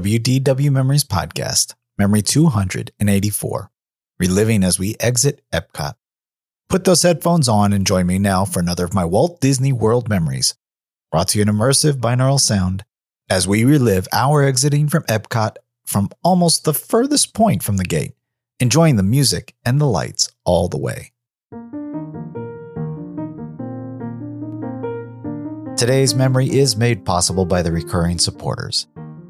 WDW Memories Podcast, Memory 284, reliving as we exit Epcot. Put those headphones on and join me now for another of my Walt Disney World memories, brought to you in immersive binaural sound as we relive our exiting from Epcot from almost the furthest point from the gate, enjoying the music and the lights all the way. Today's memory is made possible by the recurring supporters.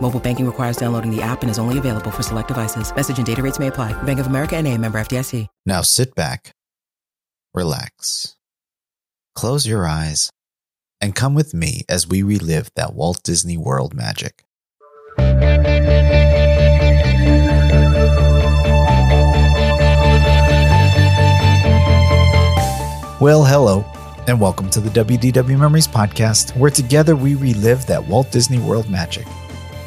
Mobile banking requires downloading the app and is only available for select devices. Message and data rates may apply. Bank of America and a member FDIC. Now sit back, relax, close your eyes, and come with me as we relive that Walt Disney World magic. Well, hello, and welcome to the WDW Memories Podcast, where together we relive that Walt Disney World magic.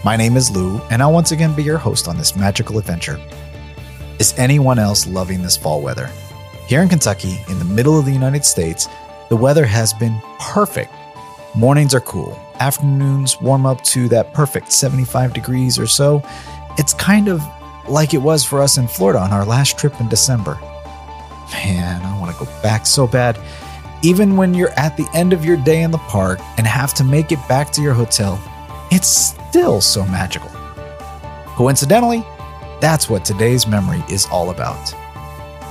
My name is Lou, and I'll once again be your host on this magical adventure. Is anyone else loving this fall weather? Here in Kentucky, in the middle of the United States, the weather has been perfect. Mornings are cool, afternoons warm up to that perfect 75 degrees or so. It's kind of like it was for us in Florida on our last trip in December. Man, I want to go back so bad. Even when you're at the end of your day in the park and have to make it back to your hotel, it's still so magical. Coincidentally, that's what today's memory is all about.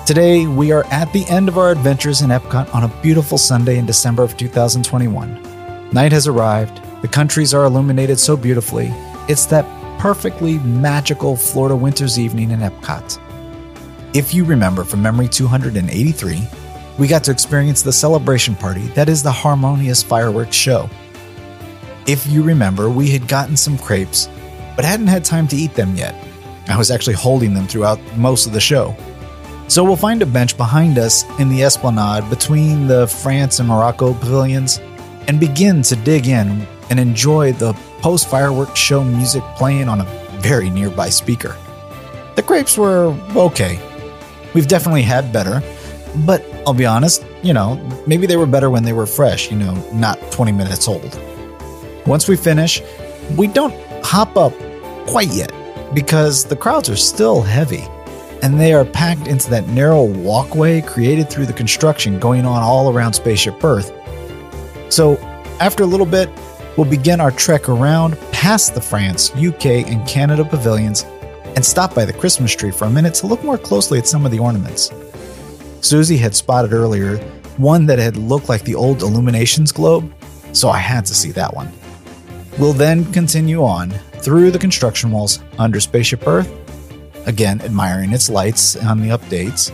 Today, we are at the end of our adventures in Epcot on a beautiful Sunday in December of 2021. Night has arrived, the countries are illuminated so beautifully. It's that perfectly magical Florida winter's evening in Epcot. If you remember from Memory 283, we got to experience the celebration party that is the Harmonious Fireworks Show. If you remember, we had gotten some crepes, but hadn't had time to eat them yet. I was actually holding them throughout most of the show. So we'll find a bench behind us in the esplanade between the France and Morocco pavilions and begin to dig in and enjoy the post fireworks show music playing on a very nearby speaker. The crepes were okay. We've definitely had better, but I'll be honest, you know, maybe they were better when they were fresh, you know, not 20 minutes old. Once we finish, we don't hop up quite yet because the crowds are still heavy and they are packed into that narrow walkway created through the construction going on all around Spaceship Earth. So, after a little bit, we'll begin our trek around past the France, UK, and Canada pavilions and stop by the Christmas tree for a minute to look more closely at some of the ornaments. Susie had spotted earlier one that had looked like the old Illuminations globe, so I had to see that one. We'll then continue on through the construction walls under Spaceship Earth, again admiring its lights on the updates,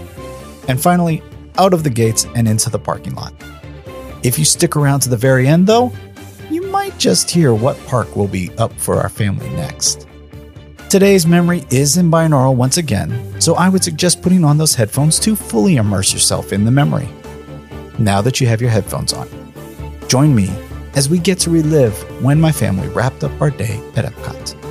and finally out of the gates and into the parking lot. If you stick around to the very end, though, you might just hear what park will be up for our family next. Today's memory is in binaural once again, so I would suggest putting on those headphones to fully immerse yourself in the memory. Now that you have your headphones on, join me as we get to relive when my family wrapped up our day at Epcot.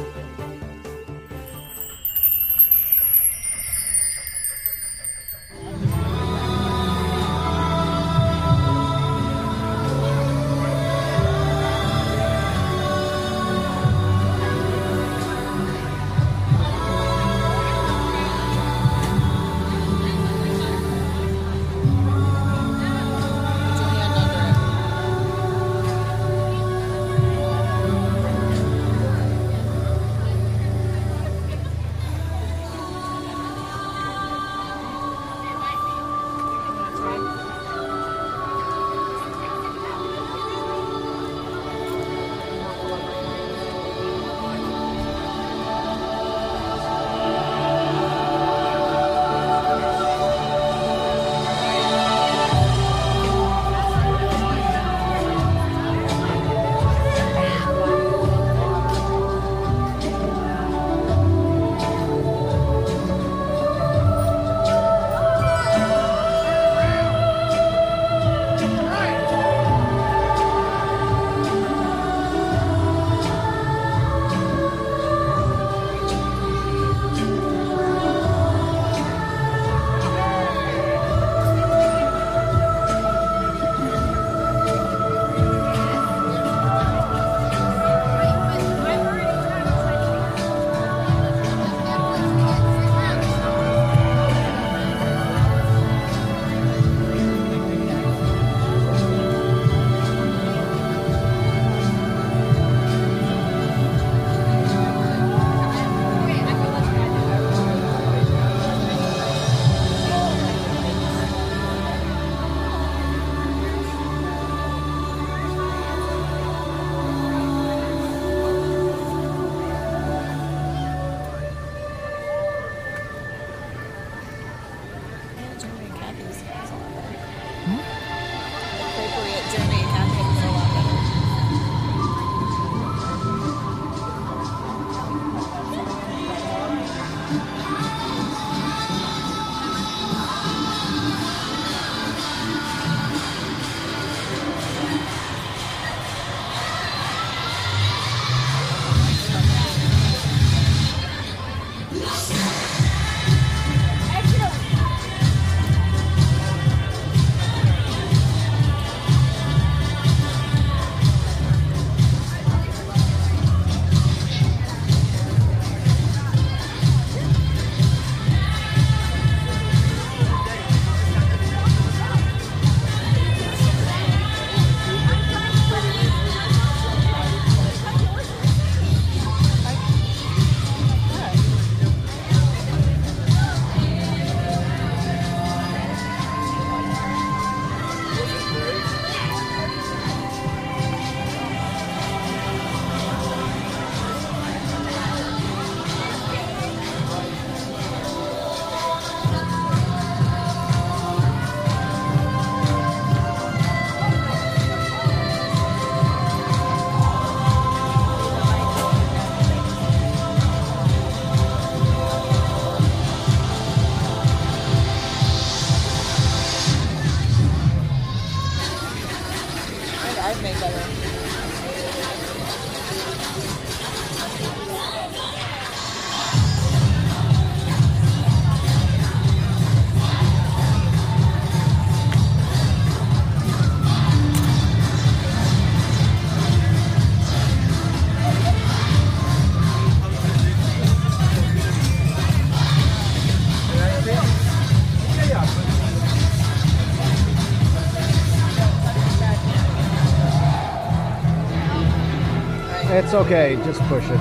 It's okay, just push it.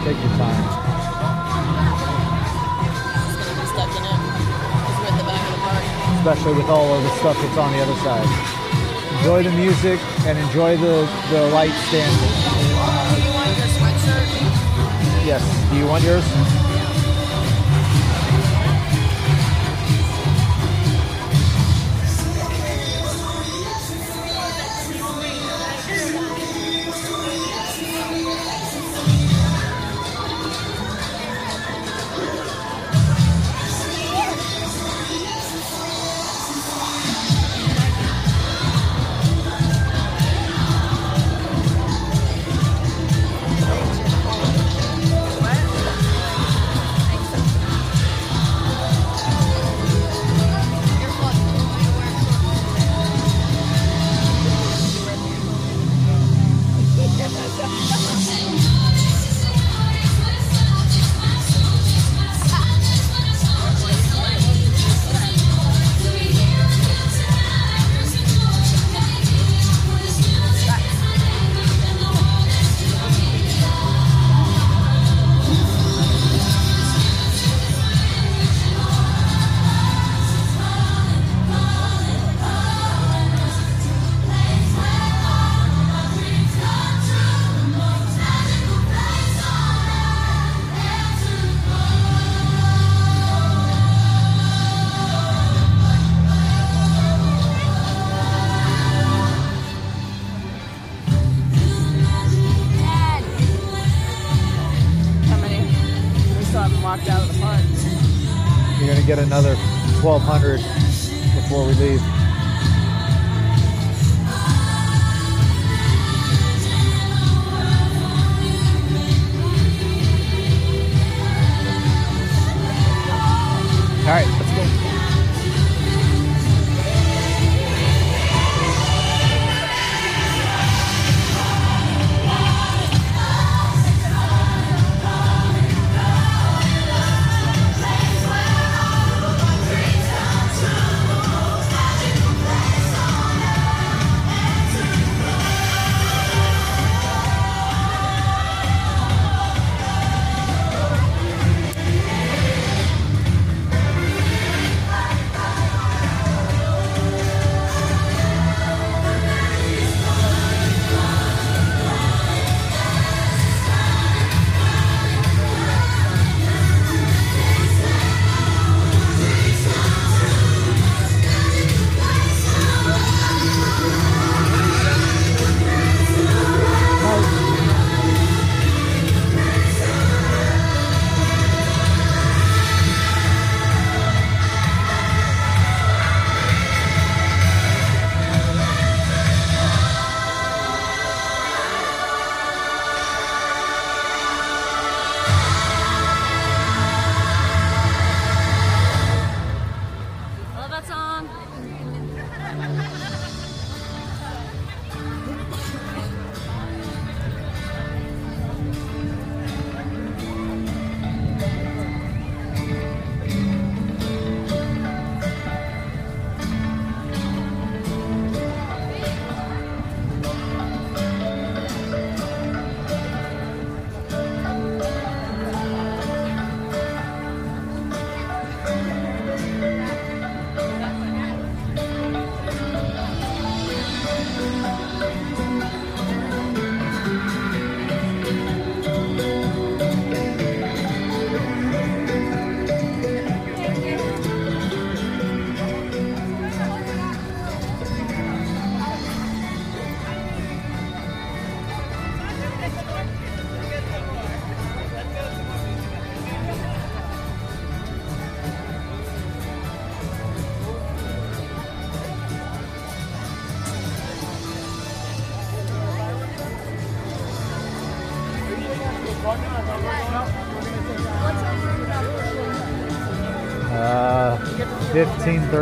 Take your time. Especially with all of the stuff that's on the other side. Enjoy the music and enjoy the, the light sweatshirt? Yes. Do you want yours?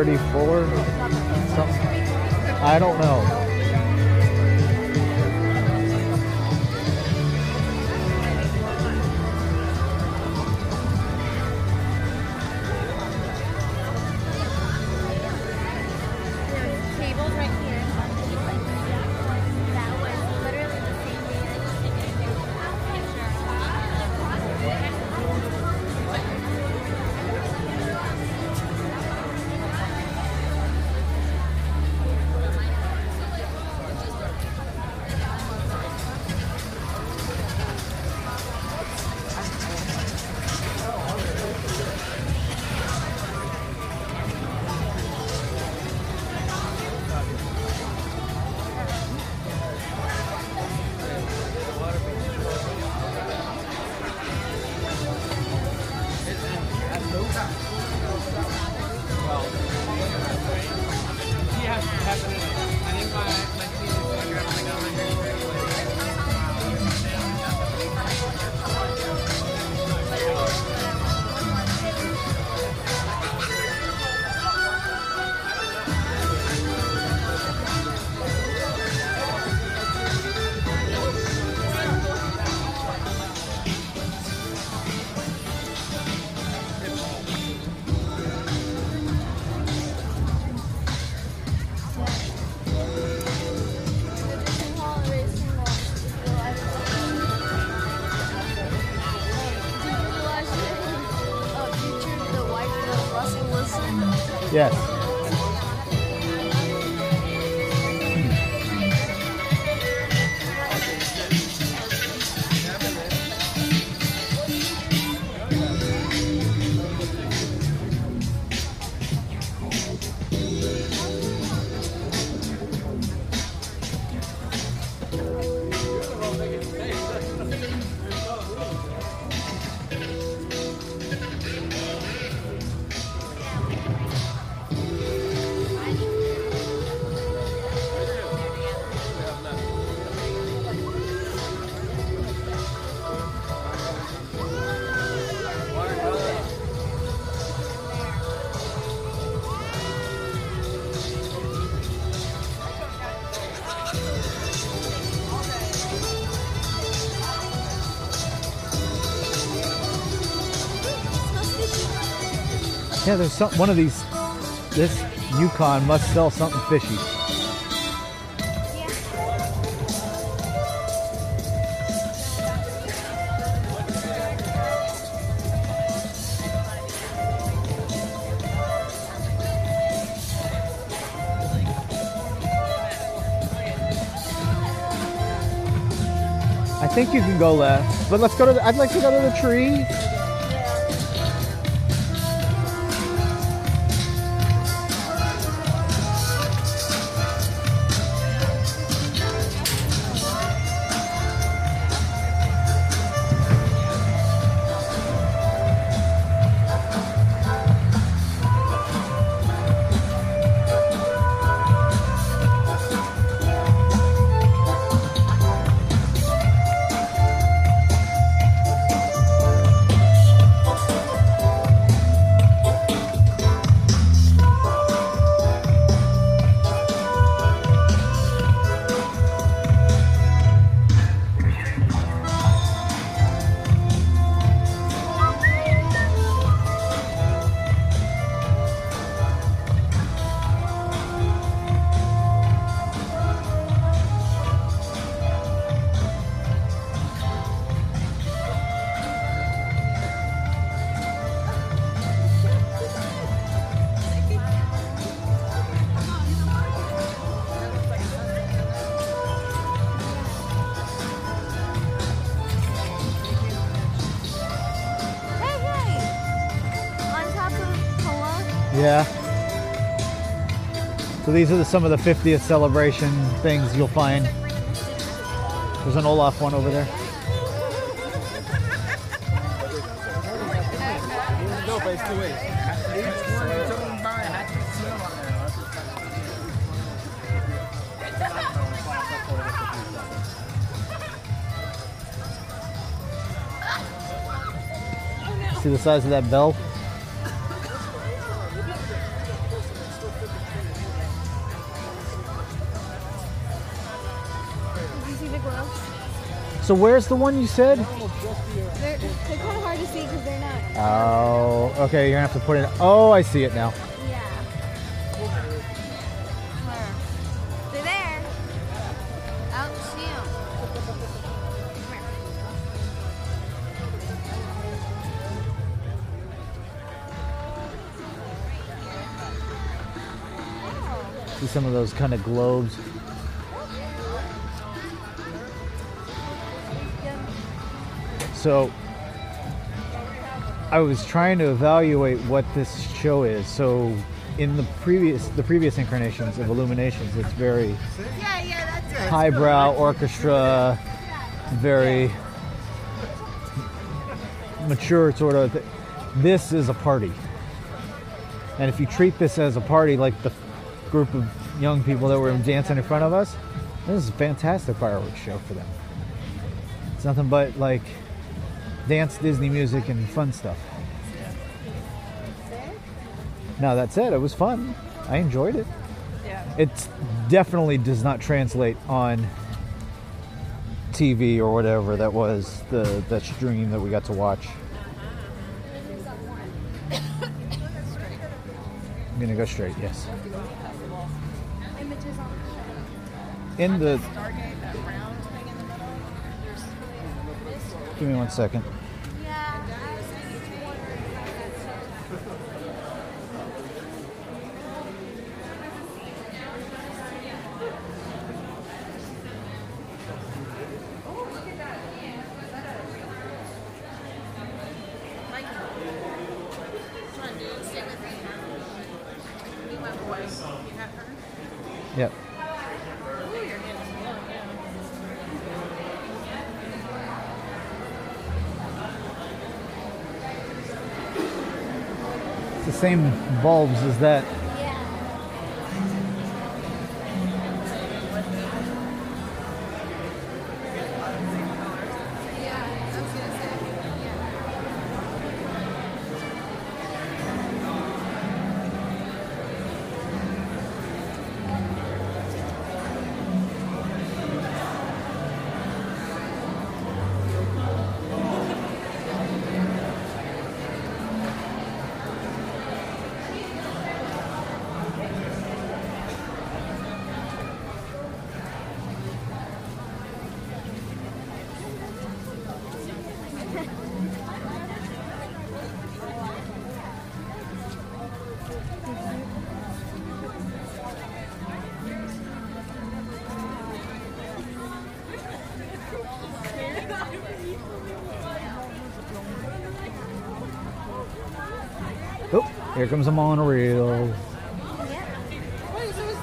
1534, Yeah, there's some one of these. This Yukon must sell something fishy. I think you can go left, but let's go to. The, I'd like to go to the tree. These are the, some of the 50th celebration things you'll find. There's an Olaf one over there. See the size of that bell? So where's the one you said? They're, they're kind of hard to see because they're not. Oh, okay. You're gonna have to put it. Oh, I see it now. Yeah. Where? They're there. I don't see them. Come here. See some of those kind of globes. So I was trying to evaluate what this show is. So in the previous the previous incarnations of Illuminations, it's very highbrow orchestra, very mature sort of. Th- this is a party, and if you treat this as a party, like the group of young people that were dancing in front of us, this is a fantastic fireworks show for them. It's nothing but like dance, Disney music, and fun stuff. Now that said, it was fun. I enjoyed it. Yeah. It definitely does not translate on TV or whatever that was the that stream that we got to watch. I'm gonna go straight. Yes. In on In the Stargate, that round thing in the middle. There's give me one second. Yeah. Come on, dude, stay with me. You my boy. You have her? Yep. Ooh, your hand is blowing, yeah. It's the same bulbs as that. Here comes a monorail. Wait, so is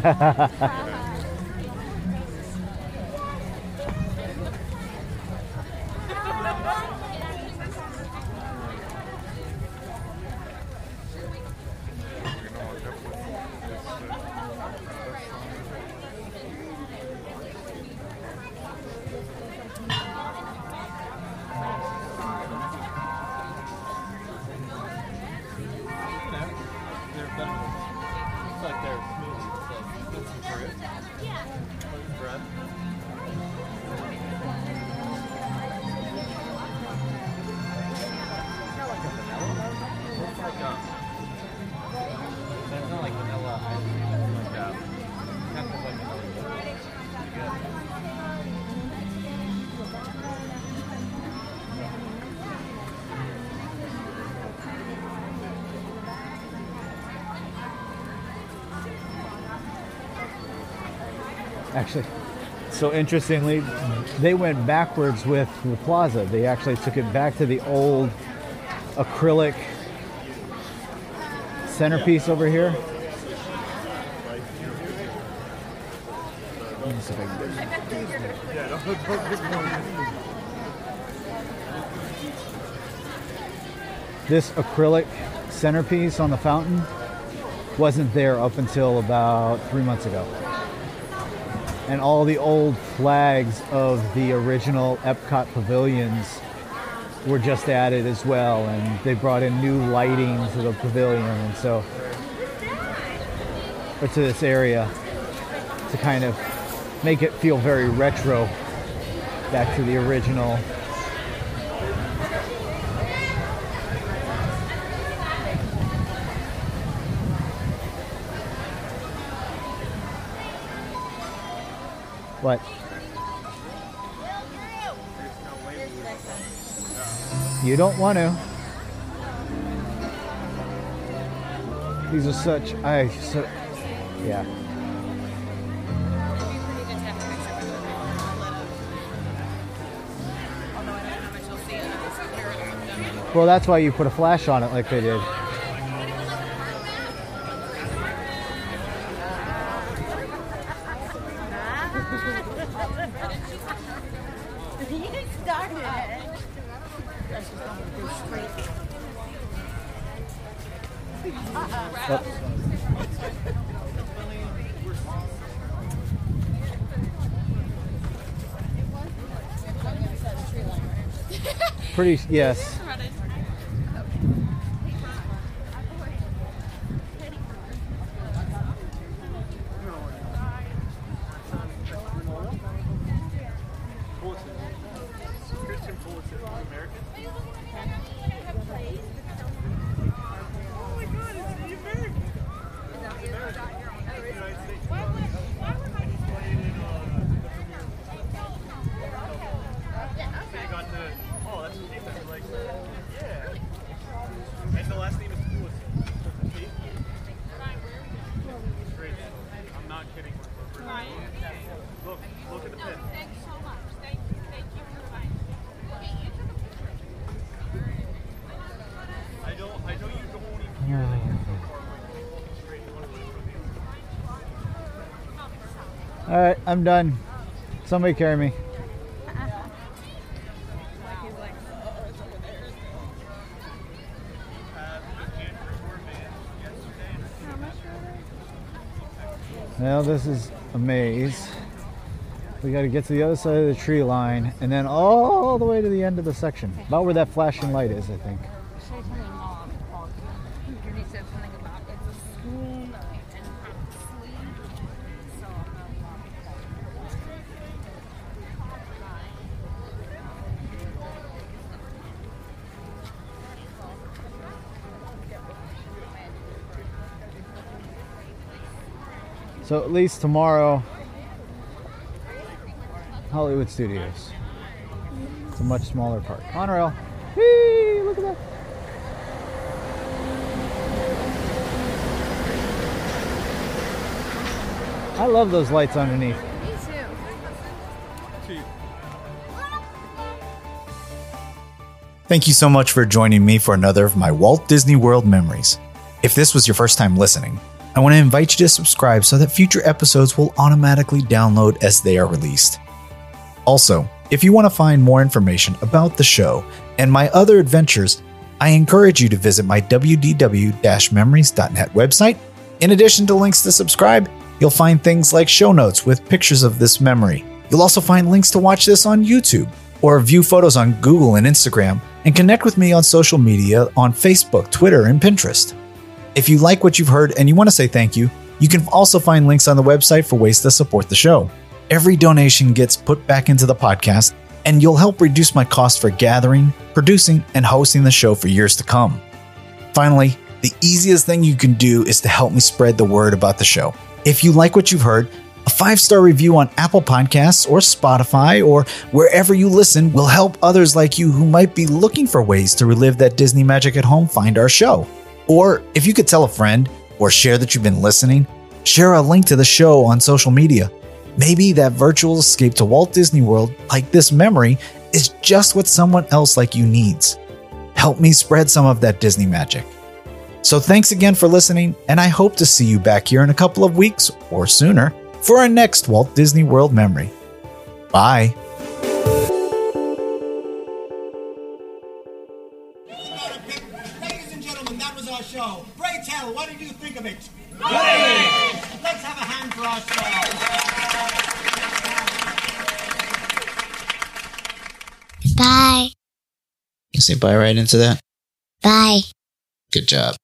that Actually, so interestingly, they went backwards with the plaza. They actually took it back to the old acrylic centerpiece over here. This acrylic centerpiece on the fountain wasn't there up until about three months ago and all the old flags of the original Epcot pavilions were just added as well, and they brought in new lighting to the pavilion, and so or to this area to kind of make it feel very retro, back to the original. What? You don't want to. These are such. I so. Yeah. Well, that's why you put a flash on it like they did. Pretty. Yes. And the last name is Pulisic. Great. I'm not kidding. Look, look at the pin. Thanks so much. Thank you. Thank you for the I don't. I know you don't even hear that. Great. You wanna look for the- All right, I'm done. Somebody carry me. Now this is a maze. We got to get to the other side of the tree line and then all the way to the end of the section. About where that flashing light is, I think. So at least tomorrow, Hollywood Studios. It's a much smaller park. Monorail. Whee! Look at that. I love those lights underneath. Thank you so much for joining me for another of my Walt Disney World memories. If this was your first time listening, I want to invite you to subscribe so that future episodes will automatically download as they are released. Also, if you want to find more information about the show and my other adventures, I encourage you to visit my wdw memories.net website. In addition to links to subscribe, you'll find things like show notes with pictures of this memory. You'll also find links to watch this on YouTube or view photos on Google and Instagram and connect with me on social media on Facebook, Twitter, and Pinterest. If you like what you've heard and you want to say thank you, you can also find links on the website for ways to support the show. Every donation gets put back into the podcast, and you'll help reduce my cost for gathering, producing, and hosting the show for years to come. Finally, the easiest thing you can do is to help me spread the word about the show. If you like what you've heard, a five star review on Apple Podcasts or Spotify or wherever you listen will help others like you who might be looking for ways to relive that Disney magic at home find our show. Or if you could tell a friend or share that you've been listening, share a link to the show on social media. Maybe that virtual escape to Walt Disney World, like this memory, is just what someone else like you needs. Help me spread some of that Disney magic. So thanks again for listening, and I hope to see you back here in a couple of weeks or sooner for our next Walt Disney World memory. Bye. Of it? Let's have a hand for our show. Bye. You say bye right into that? Bye. Good job.